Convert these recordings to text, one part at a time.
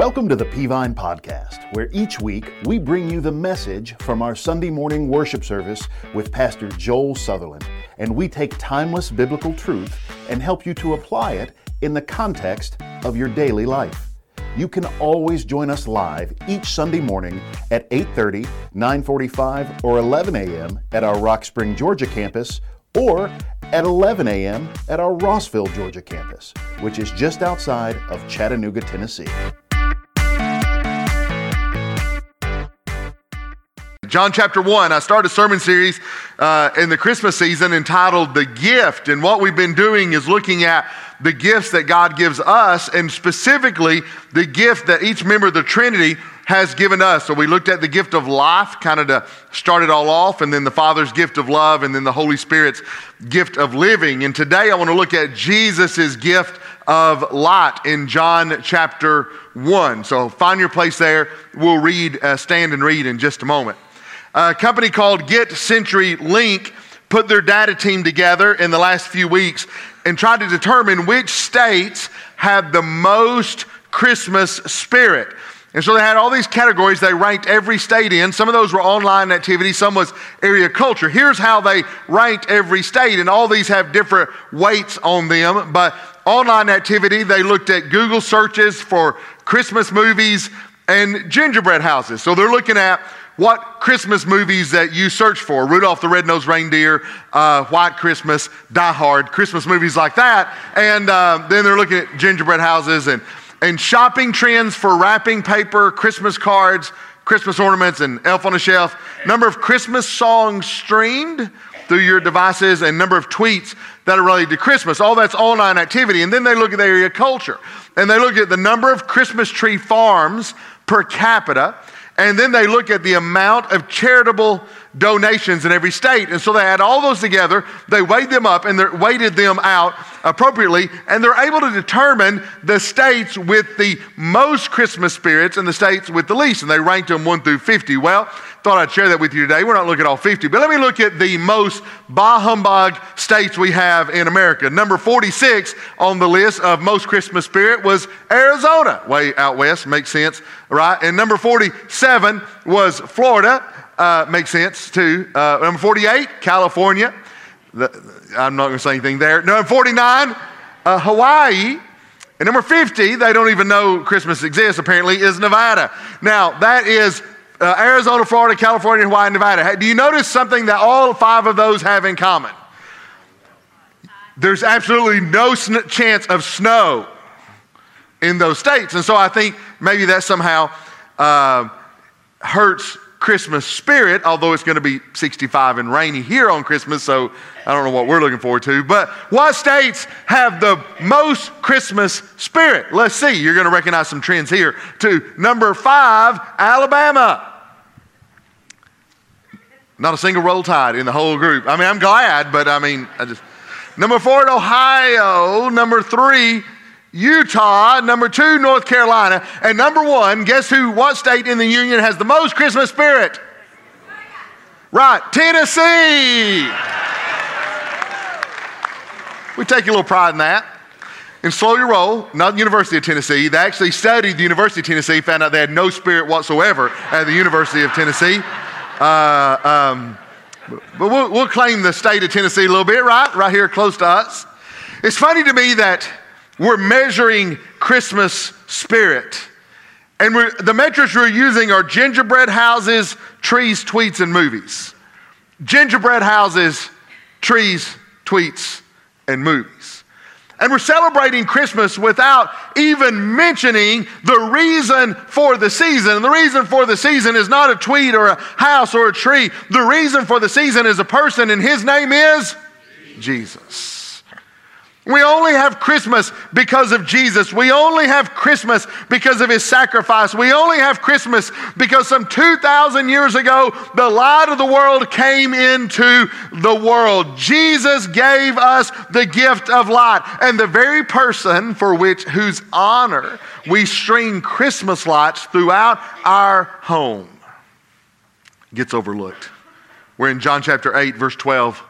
Welcome to the Peavine Podcast, where each week we bring you the message from our Sunday morning worship service with Pastor Joel Sutherland, and we take timeless biblical truth and help you to apply it in the context of your daily life. You can always join us live each Sunday morning at 8:30, 9:45, or 11 a.m. at our Rock Spring, Georgia campus or at 11 a.m. at our Rossville, Georgia campus, which is just outside of Chattanooga, Tennessee. John chapter 1, I started a sermon series uh, in the Christmas season entitled The Gift. And what we've been doing is looking at the gifts that God gives us, and specifically the gift that each member of the Trinity has given us. So we looked at the gift of life, kind of to start it all off, and then the Father's gift of love, and then the Holy Spirit's gift of living. And today I want to look at Jesus' gift of light in John chapter 1. So find your place there. We'll read, uh, stand and read in just a moment. A company called Get Century Link put their data team together in the last few weeks and tried to determine which states had the most Christmas spirit. And so they had all these categories they ranked every state in. Some of those were online activities, some was area culture. Here's how they ranked every state, and all these have different weights on them. But online activity, they looked at Google searches for Christmas movies and gingerbread houses. So they're looking at what Christmas movies that you search for Rudolph the Red-Nosed Reindeer, uh, White Christmas, Die Hard, Christmas movies like that. And uh, then they're looking at gingerbread houses and, and shopping trends for wrapping paper, Christmas cards, Christmas ornaments, and Elf on a Shelf. Number of Christmas songs streamed through your devices and number of tweets that are related to Christmas. All that's online activity. And then they look at the area culture and they look at the number of Christmas tree farms per capita and then they look at the amount of charitable donations in every state. And so they add all those together, they weighed them up and they weighted them out appropriately, and they're able to determine the states with the most Christmas spirits and the states with the least. And they ranked them 1 through 50. Well, thought I'd share that with you today. We're not looking at all 50, but let me look at the most bah humbug states we have in America. Number 46 on the list of most Christmas spirit was Arizona, way out west, makes sense, right? And number 47 was Florida, uh, makes sense too. Uh, number 48, California. The, I'm not going to say anything there. Number 49, uh, Hawaii. And number 50, they don't even know Christmas exists apparently, is Nevada. Now, that is uh, Arizona, Florida, California, Hawaii, and Nevada. Do you notice something that all five of those have in common? There's absolutely no sn- chance of snow in those states. And so I think maybe that somehow uh, hurts Christmas spirit, although it's going to be 65 and rainy here on Christmas, so I don't know what we're looking forward to. But what states have the most Christmas spirit? Let's see. You're going to recognize some trends here. To number five, Alabama. Not a single roll tide in the whole group. I mean, I'm glad, but I mean, I just. Number four, Ohio. Number three, Utah. Number two, North Carolina. And number one, guess who, what state in the union has the most Christmas spirit? Right, Tennessee. We take a little pride in that. And slow your roll, not the University of Tennessee. They actually studied the University of Tennessee, found out they had no spirit whatsoever at the University of Tennessee. Uh, um, but we'll, we'll claim the state of Tennessee a little bit, right? Right here close to us. It's funny to me that we're measuring Christmas spirit. And the metrics we're using are gingerbread houses, trees, tweets, and movies. Gingerbread houses, trees, tweets, and movies. And we're celebrating Christmas without even mentioning the reason for the season. And the reason for the season is not a tweet or a house or a tree. The reason for the season is a person, and his name is Jesus. We only have Christmas because of Jesus. We only have Christmas because of his sacrifice. We only have Christmas because some 2,000 years ago, the light of the world came into the world. Jesus gave us the gift of light. And the very person for which, whose honor we string Christmas lights throughout our home gets overlooked. We're in John chapter 8, verse 12.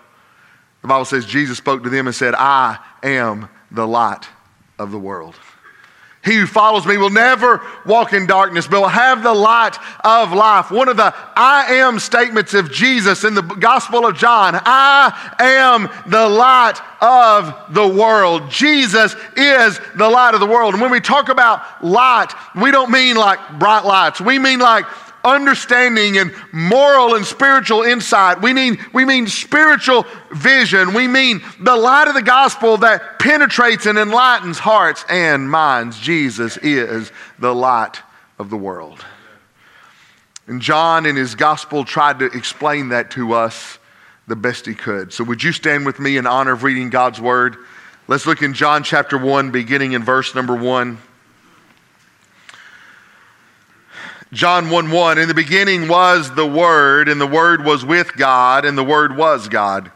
The Bible says Jesus spoke to them and said, I am the light of the world. He who follows me will never walk in darkness, but will have the light of life. One of the I am statements of Jesus in the Gospel of John I am the light of the world. Jesus is the light of the world. And when we talk about light, we don't mean like bright lights, we mean like understanding and moral and spiritual insight. We mean, we mean spiritual vision. We mean the light of the gospel that penetrates and enlightens hearts and minds. Jesus is the light of the world. And John in his gospel tried to explain that to us the best he could. So, would you stand with me in honor of reading God's word? Let's look in John chapter 1, beginning in verse number 1. John 1 1, in the beginning was the Word, and the Word was with God, and the Word was God.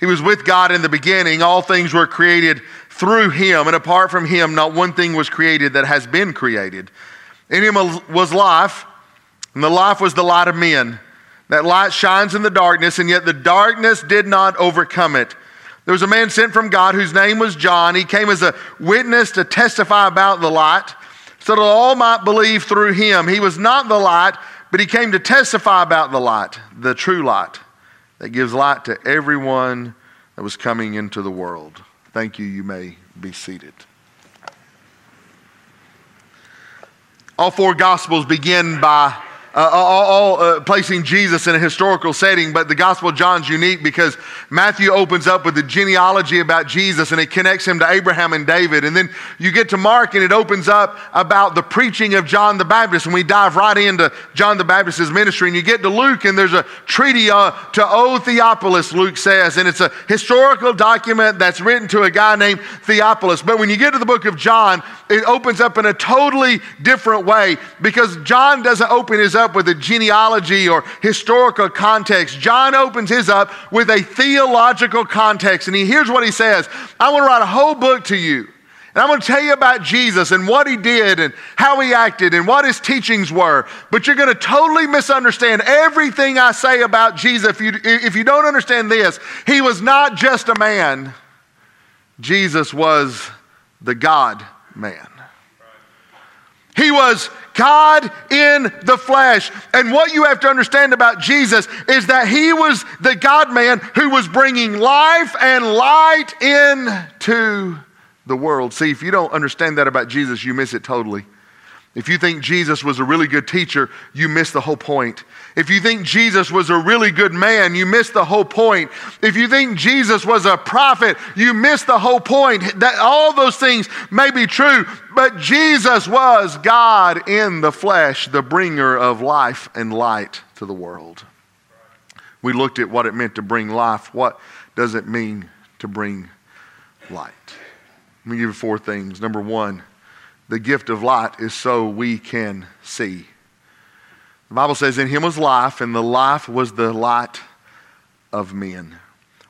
He was with God in the beginning. All things were created through Him, and apart from Him, not one thing was created that has been created. In Him was life, and the life was the light of men. That light shines in the darkness, and yet the darkness did not overcome it. There was a man sent from God whose name was John. He came as a witness to testify about the light so that all might believe through him. He was not the light, but he came to testify about the light, the true light that gives light to everyone that was coming into the world. Thank you. You may be seated. All four Gospels begin by uh, all, all uh, placing Jesus in a historical setting, but the Gospel of John's unique because Matthew opens up with the genealogy about Jesus and it connects him to Abraham and David. And then you get to Mark and it opens up about the preaching of John the Baptist. And we dive right into John the Baptist's ministry. And you get to Luke and there's a treaty uh, to O Theophilus, Luke says. And it's a historical document that's written to a guy named Theophilus. But when you get to the book of John, it opens up in a totally different way because John doesn't open his up with a genealogy or historical context. John opens his up with a theological context. And he, here's what he says I want to write a whole book to you. And I'm going to tell you about Jesus and what he did and how he acted and what his teachings were. But you're going to totally misunderstand everything I say about Jesus if you, if you don't understand this. He was not just a man, Jesus was the God man. He was God in the flesh. And what you have to understand about Jesus is that he was the God man who was bringing life and light into the world. See, if you don't understand that about Jesus, you miss it totally. If you think Jesus was a really good teacher, you miss the whole point. If you think Jesus was a really good man, you miss the whole point. If you think Jesus was a prophet, you miss the whole point. That all those things may be true, but Jesus was God in the flesh, the bringer of life and light to the world. We looked at what it meant to bring life. What does it mean to bring light? Let me give you four things. Number one, the gift of light is so we can see. The Bible says, In him was life, and the life was the light of men.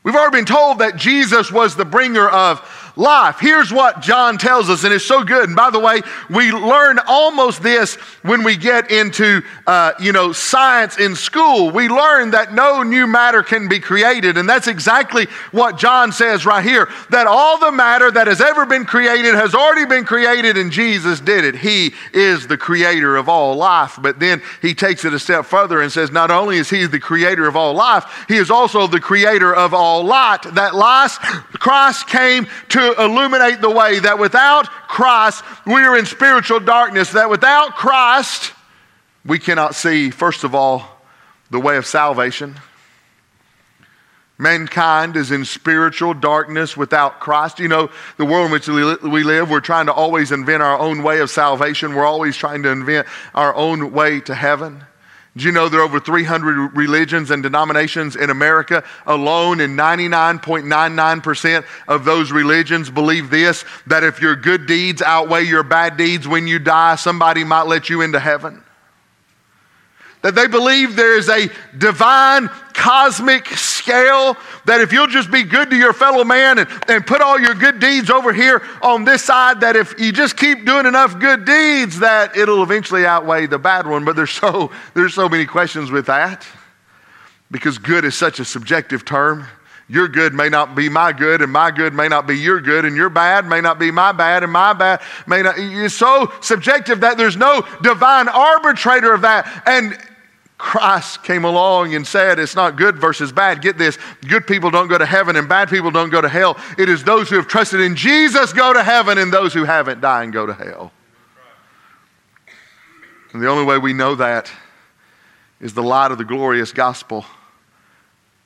We've already been told that Jesus was the bringer of life. Here's what John tells us, and it's so good. And by the way, we learn almost this when we get into, uh, you know, science in school. We learn that no new matter can be created, and that's exactly what John says right here. That all the matter that has ever been created has already been created, and Jesus did it. He is the creator of all life. But then he takes it a step further and says, not only is he the creator of all life, he is also the creator of all light. That last Christ came to illuminate the way that without Christ, we are in spiritual darkness, that without Christ, we cannot see, first of all, the way of salvation. Mankind is in spiritual darkness without Christ. You know, the world in which we live, we're trying to always invent our own way of salvation. We're always trying to invent our own way to heaven. Do you know there are over 300 religions and denominations in America alone, and 99.99% of those religions believe this that if your good deeds outweigh your bad deeds when you die, somebody might let you into heaven? That they believe there is a divine cosmic scale that if you'll just be good to your fellow man and, and put all your good deeds over here on this side that if you just keep doing enough good deeds that it'll eventually outweigh the bad one but there's so there's so many questions with that because good is such a subjective term your good may not be my good, and my good may not be your good, and your bad may not be my bad, and my bad may not. It's so subjective that there's no divine arbitrator of that. And Christ came along and said it's not good versus bad. Get this good people don't go to heaven and bad people don't go to hell. It is those who have trusted in Jesus go to heaven and those who haven't die and go to hell. And the only way we know that is the light of the glorious gospel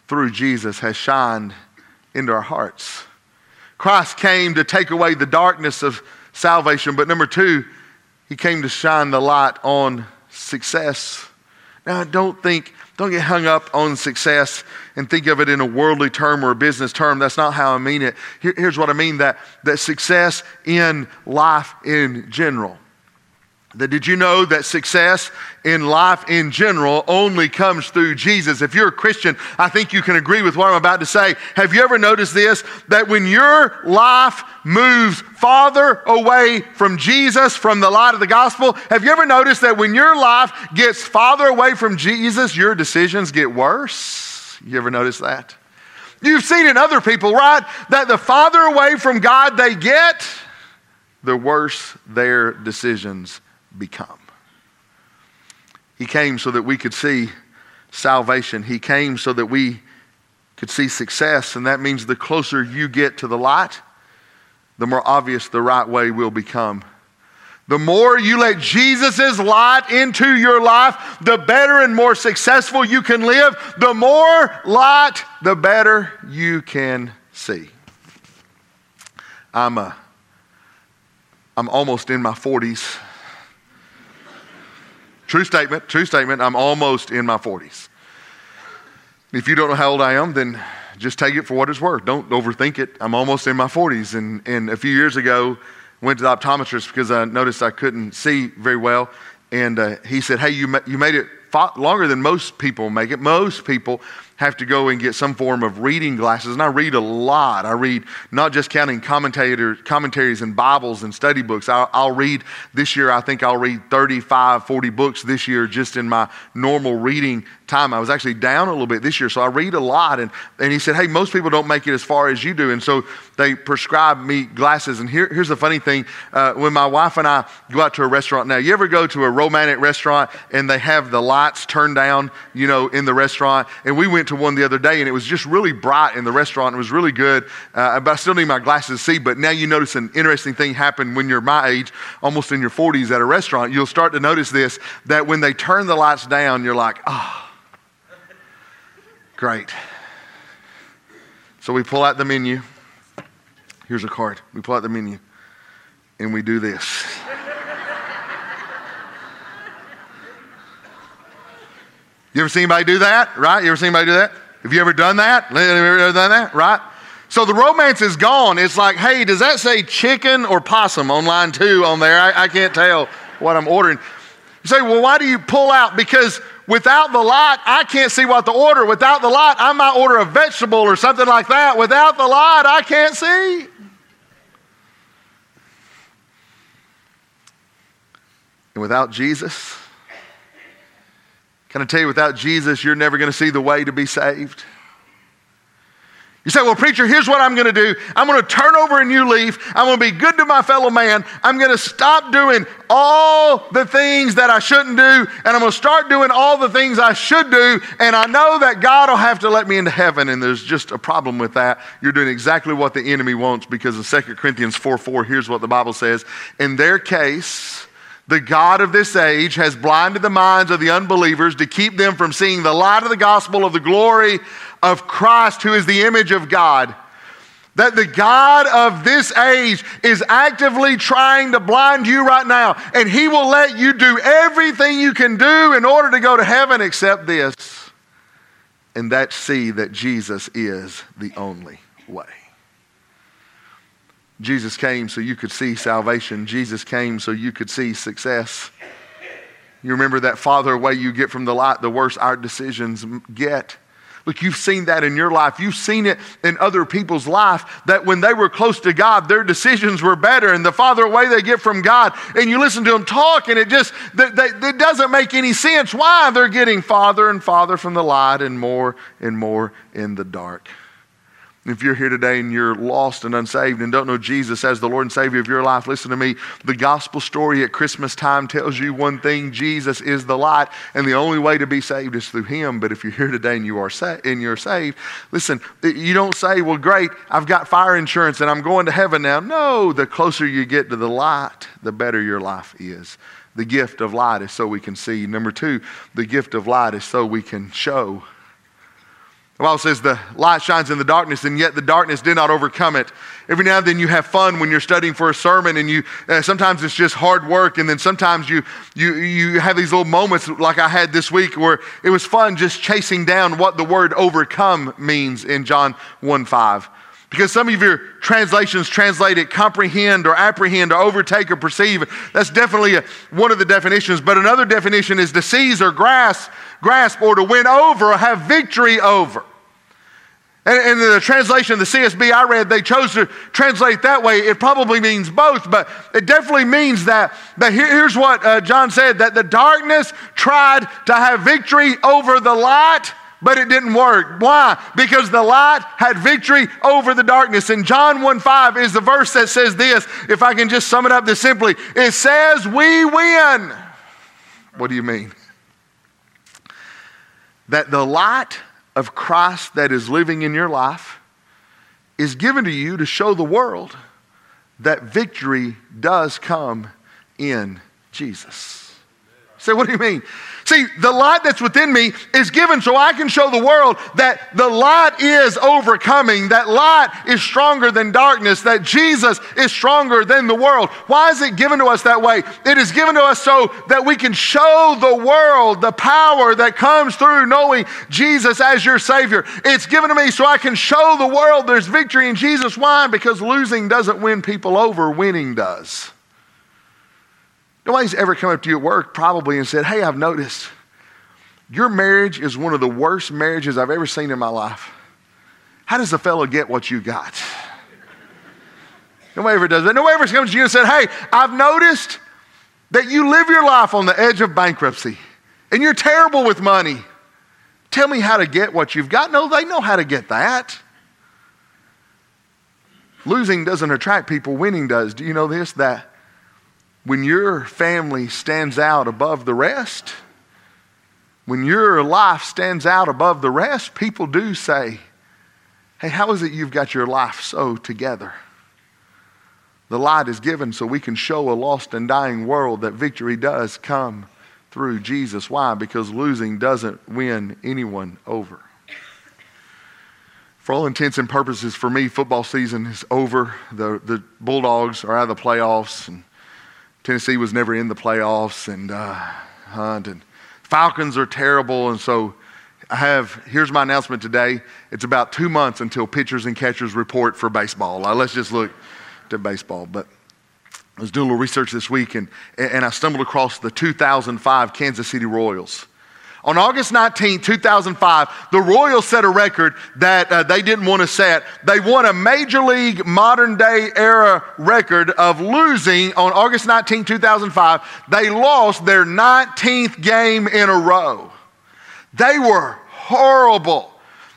through Jesus has shined into our hearts. Christ came to take away the darkness of salvation, but number two, he came to shine the light on success. Now, don't think, don't get hung up on success and think of it in a worldly term or a business term. That's not how I mean it. Here, here's what I mean that, that success in life in general. That did you know that success in life in general only comes through Jesus? If you're a Christian, I think you can agree with what I'm about to say. Have you ever noticed this? That when your life moves farther away from Jesus, from the light of the gospel, have you ever noticed that when your life gets farther away from Jesus, your decisions get worse? You ever notice that? You've seen in other people, right? That the farther away from God they get, the worse their decisions become. He came so that we could see salvation. He came so that we could see success, and that means the closer you get to the light, the more obvious the right way will become. The more you let Jesus' light into your life, the better and more successful you can live. The more light, the better you can see. I'm, a, I'm almost in my 40s. True statement, true statement. I'm almost in my 40s. If you don't know how old I am, then just take it for what it's worth. Don't overthink it. I'm almost in my 40s. And, and a few years ago, went to the optometrist because I noticed I couldn't see very well. And uh, he said, Hey, you, ma- you made it longer than most people make it. Most people have to go and get some form of reading glasses. And I read a lot. I read not just counting commentator, commentaries and Bibles and study books. I'll, I'll, read this year, I think I'll read 35, 40 books this year just in my normal reading time. I was actually down a little bit this year, so I read a lot. And, and he said, Hey, most people don't make it as far as you do. And so they prescribe me glasses. And here, here's the funny thing uh, when my wife and I go out to a restaurant now, you ever go to a romantic restaurant and they have the lights turned down, you know, in the restaurant? And we went to one the other day and it was just really bright in the restaurant. It was really good. Uh, but I still need my glasses to see. But now you notice an interesting thing happen when you're my age, almost in your 40s at a restaurant. You'll start to notice this that when they turn the lights down, you're like, oh, Great. So we pull out the menu. Here's a card. We pull out the menu and we do this. You ever seen anybody do that? Right? You ever seen anybody do that? Have you ever done that? Have you ever done that? Right? So the romance is gone. It's like, hey, does that say chicken or possum on line two on there? I, I can't tell what I'm ordering. You say, well, why do you pull out? Because Without the light, I can't see what to order. Without the light, I might order a vegetable or something like that. Without the light, I can't see. And without Jesus, can I tell you, without Jesus, you're never going to see the way to be saved. You say, well, preacher, here's what I'm going to do. I'm going to turn over a new leaf. I'm going to be good to my fellow man. I'm going to stop doing all the things that I shouldn't do, and I'm going to start doing all the things I should do. And I know that God will have to let me into heaven. And there's just a problem with that. You're doing exactly what the enemy wants because in 2 Corinthians 4 4, here's what the Bible says. In their case, the God of this age has blinded the minds of the unbelievers to keep them from seeing the light of the gospel of the glory of Christ, who is the image of God. That the God of this age is actively trying to blind you right now, and He will let you do everything you can do in order to go to heaven except this. And that see that Jesus is the only way. Jesus came so you could see salvation. Jesus came so you could see success. You remember that farther away you get from the light, the worse our decisions get. Look, you've seen that in your life. You've seen it in other people's life that when they were close to God, their decisions were better. And the farther away they get from God, and you listen to them talk, and it just they, they, it doesn't make any sense why they're getting farther and farther from the light and more and more in the dark. If you're here today and you're lost and unsaved and don't know Jesus as the Lord and Savior of your life, listen to me. The gospel story at Christmas time tells you one thing Jesus is the light, and the only way to be saved is through Him. But if you're here today and, you are sa- and you're saved, listen, you don't say, Well, great, I've got fire insurance and I'm going to heaven now. No, the closer you get to the light, the better your life is. The gift of light is so we can see. Number two, the gift of light is so we can show. The Bible says the light shines in the darkness, and yet the darkness did not overcome it. Every now and then you have fun when you're studying for a sermon, and you uh, sometimes it's just hard work, and then sometimes you you you have these little moments like I had this week where it was fun just chasing down what the word overcome means in John 1 5. Because some of your translations translate it comprehend or apprehend or overtake or perceive. That's definitely a, one of the definitions. But another definition is to seize or grasp, grasp or to win over or have victory over. And in the translation of the CSB I read, they chose to translate that way. It probably means both, but it definitely means that. But here, here's what uh, John said that the darkness tried to have victory over the light, but it didn't work. Why? Because the light had victory over the darkness. And John 1 5 is the verse that says this. If I can just sum it up this simply, it says, We win. What do you mean? That the light of Christ that is living in your life is given to you to show the world that victory does come in Jesus. Say, so what do you mean? See, the light that's within me is given so I can show the world that the light is overcoming, that light is stronger than darkness, that Jesus is stronger than the world. Why is it given to us that way? It is given to us so that we can show the world the power that comes through knowing Jesus as your Savior. It's given to me so I can show the world there's victory in Jesus. Why? Because losing doesn't win people over, winning does. Nobody's ever come up to you at work probably and said, Hey, I've noticed your marriage is one of the worst marriages I've ever seen in my life. How does a fellow get what you got? Nobody ever does that. Nobody ever comes to you and said, Hey, I've noticed that you live your life on the edge of bankruptcy and you're terrible with money. Tell me how to get what you've got. No, they know how to get that. Losing doesn't attract people, winning does. Do you know this? That when your family stands out above the rest, when your life stands out above the rest, people do say, Hey, how is it you've got your life so together? The light is given so we can show a lost and dying world that victory does come through Jesus. Why? Because losing doesn't win anyone over. For all intents and purposes, for me, football season is over. The, the Bulldogs are out of the playoffs, and Tennessee was never in the playoffs, and uh, Hunt and Falcons are terrible, and so I have. Here's my announcement today. It's about two months until pitchers and catchers report for baseball. Uh, let's just look to baseball, but. I was doing a little research this week and, and I stumbled across the 2005 Kansas City Royals. On August 19, 2005, the Royals set a record that uh, they didn't want to set. They won a Major League modern day era record of losing on August 19, 2005. They lost their 19th game in a row. They were horrible.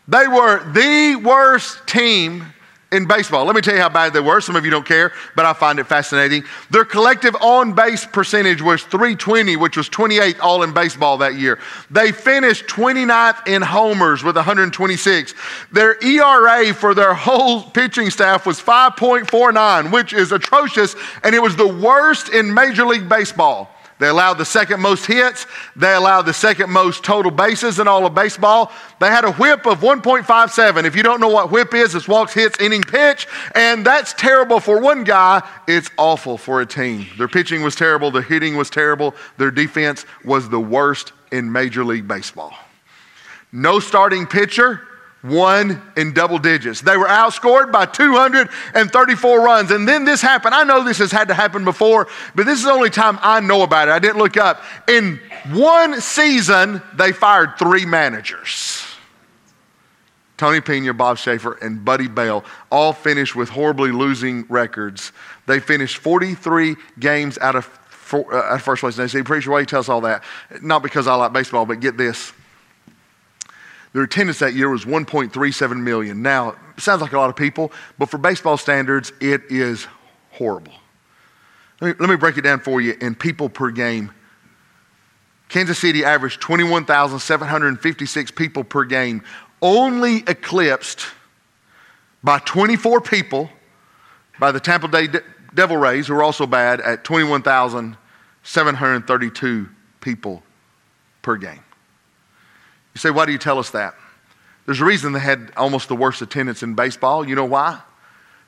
They were the worst team in baseball. Let me tell you how bad they were. Some of you don't care, but I find it fascinating. Their collective on base percentage was 320, which was 28th all in baseball that year. They finished 29th in homers with 126. Their ERA for their whole pitching staff was 5.49, which is atrocious, and it was the worst in Major League Baseball. They allowed the second most hits. They allowed the second most total bases in all of baseball. They had a whip of 1.57. If you don't know what whip is, it's walks, hits, inning, pitch. And that's terrible for one guy. It's awful for a team. Their pitching was terrible. Their hitting was terrible. Their defense was the worst in Major League Baseball. No starting pitcher won in double digits. They were outscored by 234 runs. And then this happened. I know this has had to happen before, but this is the only time I know about it. I didn't look up. In one season, they fired three managers. Tony Pena, Bob Schaefer, and Buddy Bell all finished with horribly losing records. They finished 43 games out of, four, uh, first place. And they say, Preacher, why you tell us all that? Not because I like baseball, but get this their attendance that year was 1.37 million. Now, sounds like a lot of people, but for baseball standards, it is horrible. Let me, let me break it down for you in people per game. Kansas City averaged 21,756 people per game, only eclipsed by 24 people by the Tampa Bay De- Devil Rays, who are also bad, at 21,732 people per game. You say, why do you tell us that? There's a reason they had almost the worst attendance in baseball. You know why?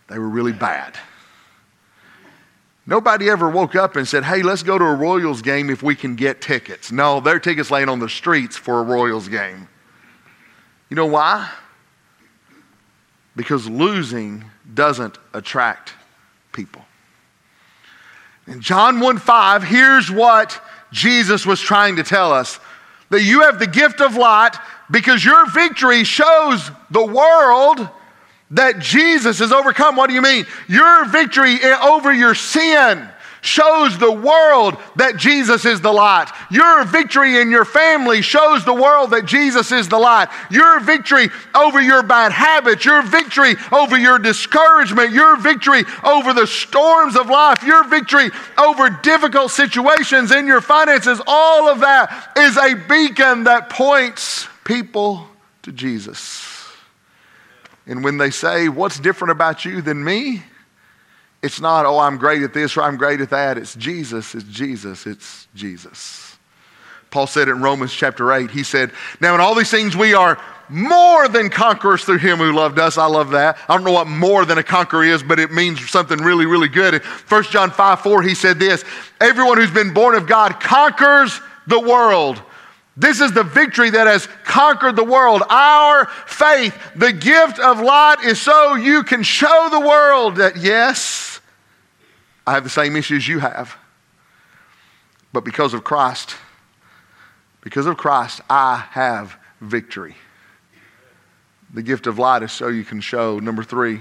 They were really bad. Nobody ever woke up and said, hey, let's go to a Royals game if we can get tickets. No, their tickets laying on the streets for a Royals game. You know why? Because losing doesn't attract people. In John 1 5, here's what Jesus was trying to tell us that you have the gift of light because your victory shows the world that Jesus has overcome. What do you mean? Your victory over your sin shows the world that Jesus is the light. Your victory in your family shows the world that Jesus is the light. Your victory over your bad habits, your victory over your discouragement, your victory over the storms of life, your victory over difficult situations in your finances, all of that is a beacon that points people to Jesus. And when they say, What's different about you than me? It's not, oh, I'm great at this or I'm great at that. It's Jesus, it's Jesus, it's Jesus. Paul said in Romans chapter 8, he said, Now in all these things we are more than conquerors through him who loved us. I love that. I don't know what more than a conqueror is, but it means something really, really good. In 1 John 5 4, he said this Everyone who's been born of God conquers the world. This is the victory that has conquered the world. Our faith, the gift of light, is so you can show the world that, yes, I have the same issues you have. But because of Christ, because of Christ, I have victory. The gift of light is so you can show. Number three,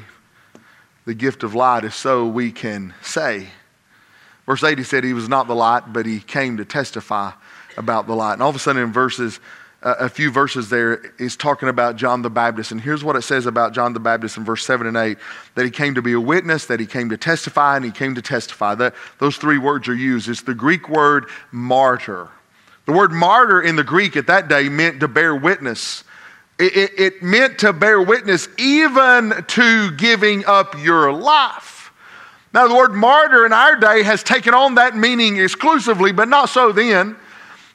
the gift of light is so we can say. Verse 8, he said he was not the light, but he came to testify about the light. And all of a sudden, in verses, uh, a few verses there, is talking about John the Baptist. And here's what it says about John the Baptist in verse 7 and 8 that he came to be a witness, that he came to testify, and he came to testify. That, those three words are used. It's the Greek word martyr. The word martyr in the Greek at that day meant to bear witness. It, it, it meant to bear witness even to giving up your life. Now, the word martyr in our day has taken on that meaning exclusively, but not so then.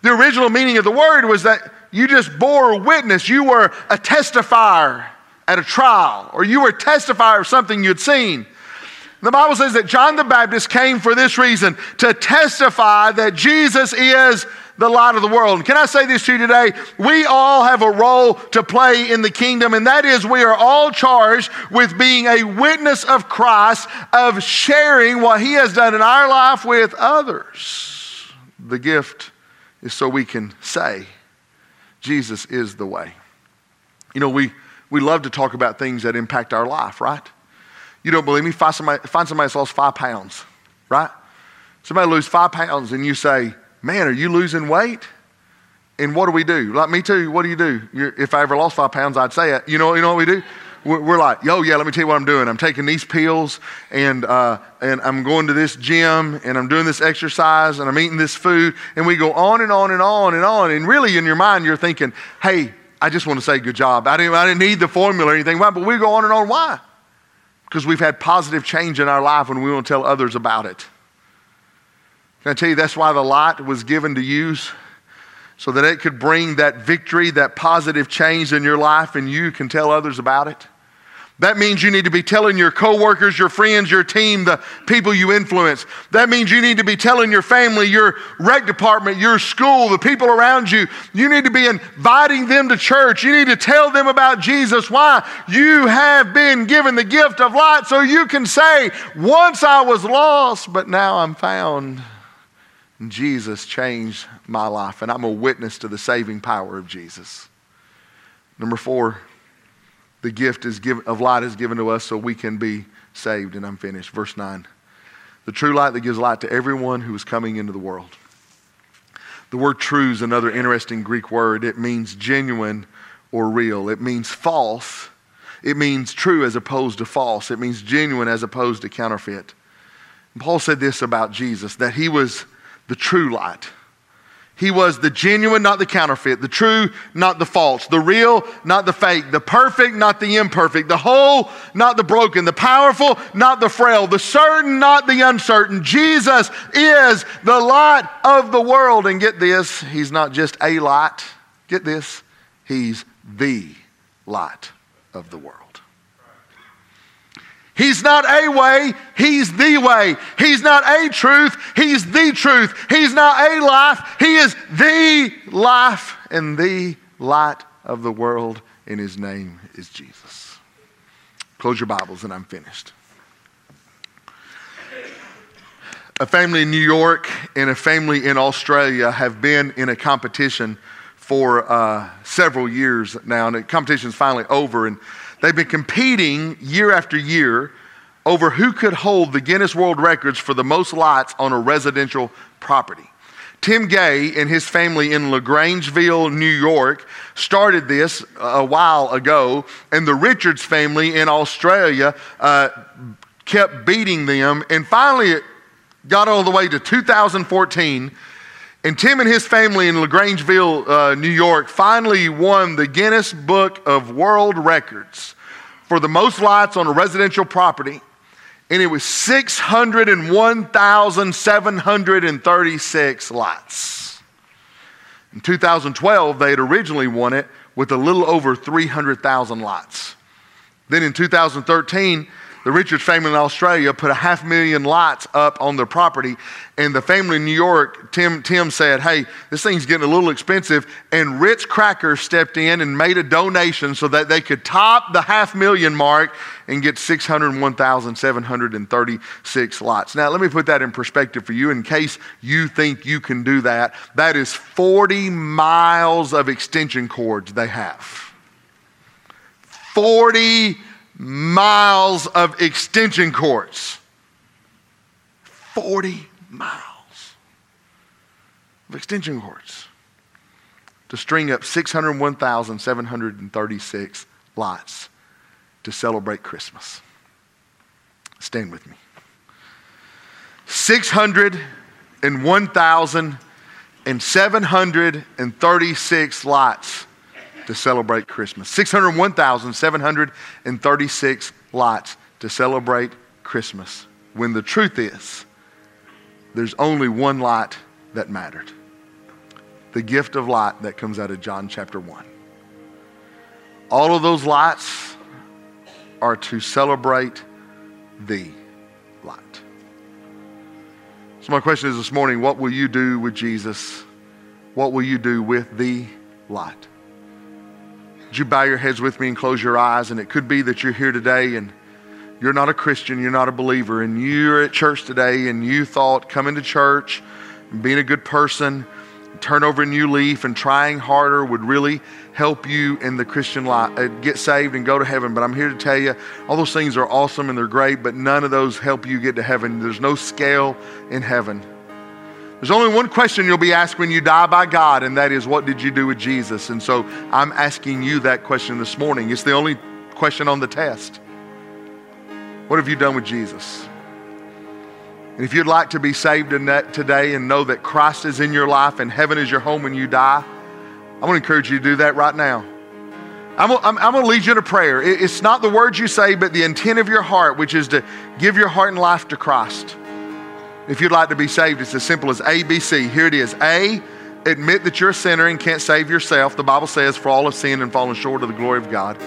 The original meaning of the word was that you just bore witness. You were a testifier at a trial, or you were a testifier of something you'd seen. The Bible says that John the Baptist came for this reason to testify that Jesus is the light of the world. And can I say this to you today? We all have a role to play in the kingdom, and that is we are all charged with being a witness of Christ, of sharing what he has done in our life with others. The gift is so we can say, Jesus is the way. You know, we, we love to talk about things that impact our life, right? You don't believe me? Find somebody, find somebody that's lost five pounds, right? Somebody lose five pounds and you say, man, are you losing weight? And what do we do? Like me too, what do you do? You're, if I ever lost five pounds, I'd say it. You know, you know what we do? We're like, yo, yeah, let me tell you what I'm doing. I'm taking these pills and, uh, and I'm going to this gym and I'm doing this exercise and I'm eating this food. And we go on and on and on and on. And really, in your mind, you're thinking, hey, I just want to say good job. I didn't, I didn't need the formula or anything. Why? But we go on and on. Why? Because we've had positive change in our life and we want to tell others about it. Can I tell you that's why the light was given to use? So that it could bring that victory, that positive change in your life, and you can tell others about it. That means you need to be telling your coworkers, your friends, your team, the people you influence. That means you need to be telling your family, your rec department, your school, the people around you. You need to be inviting them to church. You need to tell them about Jesus. Why? You have been given the gift of light so you can say, Once I was lost, but now I'm found. Jesus changed my life, and I'm a witness to the saving power of Jesus. Number four, the gift is given, of light is given to us so we can be saved. And I'm finished. Verse 9. The true light that gives light to everyone who is coming into the world. The word true is another interesting Greek word. It means genuine or real. It means false. It means true as opposed to false. It means genuine as opposed to counterfeit. And Paul said this about Jesus that he was the true light. He was the genuine, not the counterfeit, the true, not the false, the real, not the fake, the perfect, not the imperfect, the whole, not the broken, the powerful, not the frail, the certain, not the uncertain. Jesus is the light of the world. And get this, he's not just a light. Get this, he's the light of the world. He's not a way, He's the way. He's not a truth, He's the truth. He's not a life, He is the life and the light of the world, and His name is Jesus. Close your Bibles, and I'm finished. A family in New York and a family in Australia have been in a competition for uh, several years now, and the competition is finally over. And They've been competing year after year over who could hold the Guinness World Records for the most lights on a residential property. Tim Gay and his family in LaGrangeville, New York, started this a while ago, and the Richards family in Australia uh, kept beating them, and finally it got all the way to 2014 and Tim and his family in LaGrangeville, uh, New York, finally won the Guinness Book of World Records for the most lights on a residential property. And it was 601,736 lights. In 2012, they had originally won it with a little over 300,000 lights. Then in 2013, the Richards family in Australia put a half million lights up on their property. And the family in New York, Tim, Tim said, Hey, this thing's getting a little expensive. And Ritz Crackers stepped in and made a donation so that they could top the half million mark and get 601,736 lights. Now, let me put that in perspective for you in case you think you can do that. That is 40 miles of extension cords they have. 40 miles of extension cords. 40 miles of extension cords to string up 601,736 lights to celebrate Christmas. Stand with me. 601,736 lights to celebrate Christmas. 601,736 lights to celebrate Christmas. When the truth is, there's only one light that mattered the gift of light that comes out of John chapter 1. All of those lights are to celebrate the light. So, my question is this morning what will you do with Jesus? What will you do with the light? Would you bow your heads with me and close your eyes? And it could be that you're here today and you're not a Christian, you're not a believer, and you're at church today and you thought coming to church and being a good person, turn over a new leaf and trying harder would really help you in the Christian life, uh, get saved and go to heaven. But I'm here to tell you, all those things are awesome and they're great, but none of those help you get to heaven. There's no scale in heaven. There's only one question you'll be asked when you die by God, and that is, What did you do with Jesus? And so I'm asking you that question this morning. It's the only question on the test. What have you done with Jesus? And if you'd like to be saved in that today and know that Christ is in your life and heaven is your home when you die, I want to encourage you to do that right now. I'm, I'm, I'm going to lead you in a prayer. It's not the words you say, but the intent of your heart, which is to give your heart and life to Christ. If you'd like to be saved, it's as simple as A, B, C. Here it is. A, admit that you're a sinner and can't save yourself. The Bible says, for all have sinned and fallen short of the glory of God.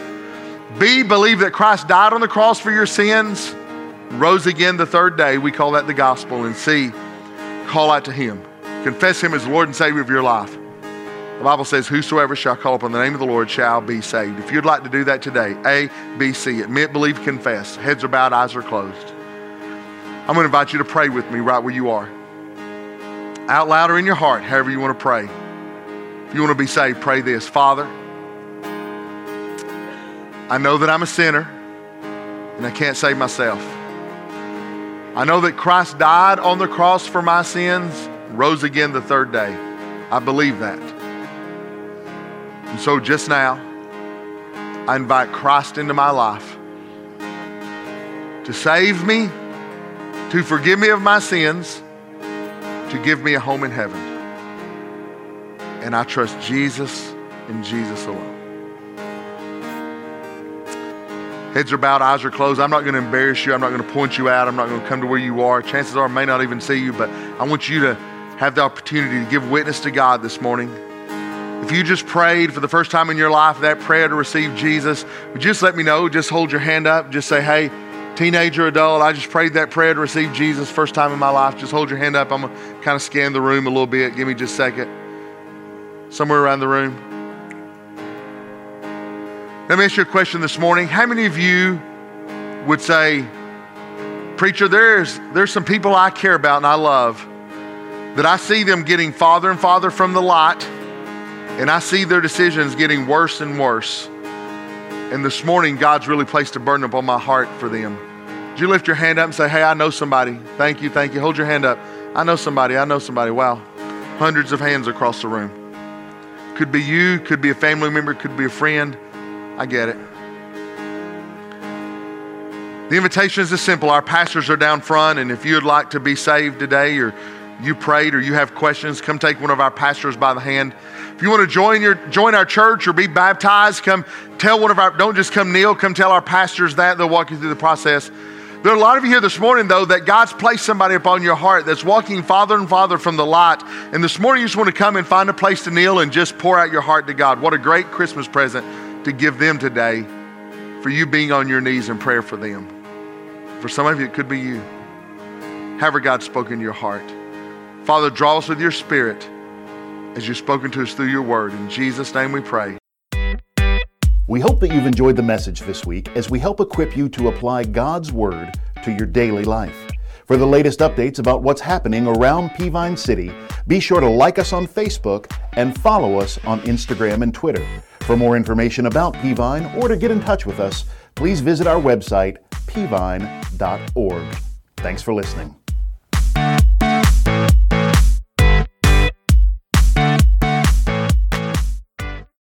B, believe that Christ died on the cross for your sins, rose again the third day. We call that the gospel. And C, call out to Him. Confess Him as Lord and Savior of your life. The Bible says, Whosoever shall call upon the name of the Lord shall be saved. If you'd like to do that today, A, B, C, admit, believe, confess. Heads are bowed, eyes are closed. I'm going to invite you to pray with me right where you are. Out loud or in your heart, however you want to pray. If you want to be saved, pray this Father, I know that I'm a sinner and I can't save myself. I know that Christ died on the cross for my sins, rose again the third day. I believe that. And so just now, I invite Christ into my life to save me, to forgive me of my sins, to give me a home in heaven. And I trust Jesus and Jesus alone. Heads are bowed, eyes are closed. I'm not going to embarrass you. I'm not going to point you out. I'm not going to come to where you are. Chances are I may not even see you, but I want you to have the opportunity to give witness to God this morning. If you just prayed for the first time in your life that prayer to receive Jesus, just let me know. Just hold your hand up. Just say, hey, teenager, adult, I just prayed that prayer to receive Jesus first time in my life. Just hold your hand up. I'm going to kind of scan the room a little bit. Give me just a second. Somewhere around the room. Let me ask you a question this morning. How many of you would say, Preacher, there's, there's some people I care about and I love that I see them getting farther and farther from the light, and I see their decisions getting worse and worse. And this morning, God's really placed a burden upon my heart for them. Would you lift your hand up and say, Hey, I know somebody? Thank you, thank you. Hold your hand up. I know somebody, I know somebody. Wow. Hundreds of hands across the room. Could be you, could be a family member, could be a friend. I get it. The invitation is simple. Our pastors are down front, and if you'd like to be saved today, or you prayed, or you have questions, come take one of our pastors by the hand. You want to join your join our church or be baptized, come tell one of our. Don't just come kneel. Come tell our pastors that. They'll walk you through the process. There are a lot of you here this morning, though, that God's placed somebody upon your heart that's walking farther and farther from the light. And this morning, you just want to come and find a place to kneel and just pour out your heart to God. What a great Christmas present to give them today for you being on your knees in prayer for them. For some of you, it could be you. However, God's spoken to your heart. Father, draw us with your spirit as you've spoken to us through your word. In Jesus' name we pray. We hope that you've enjoyed the message this week as we help equip you to apply God's Word to your daily life. For the latest updates about what's happening around Peavine City, be sure to like us on Facebook and follow us on Instagram and Twitter. For more information about Peavine or to get in touch with us, please visit our website, peavine.org. Thanks for listening.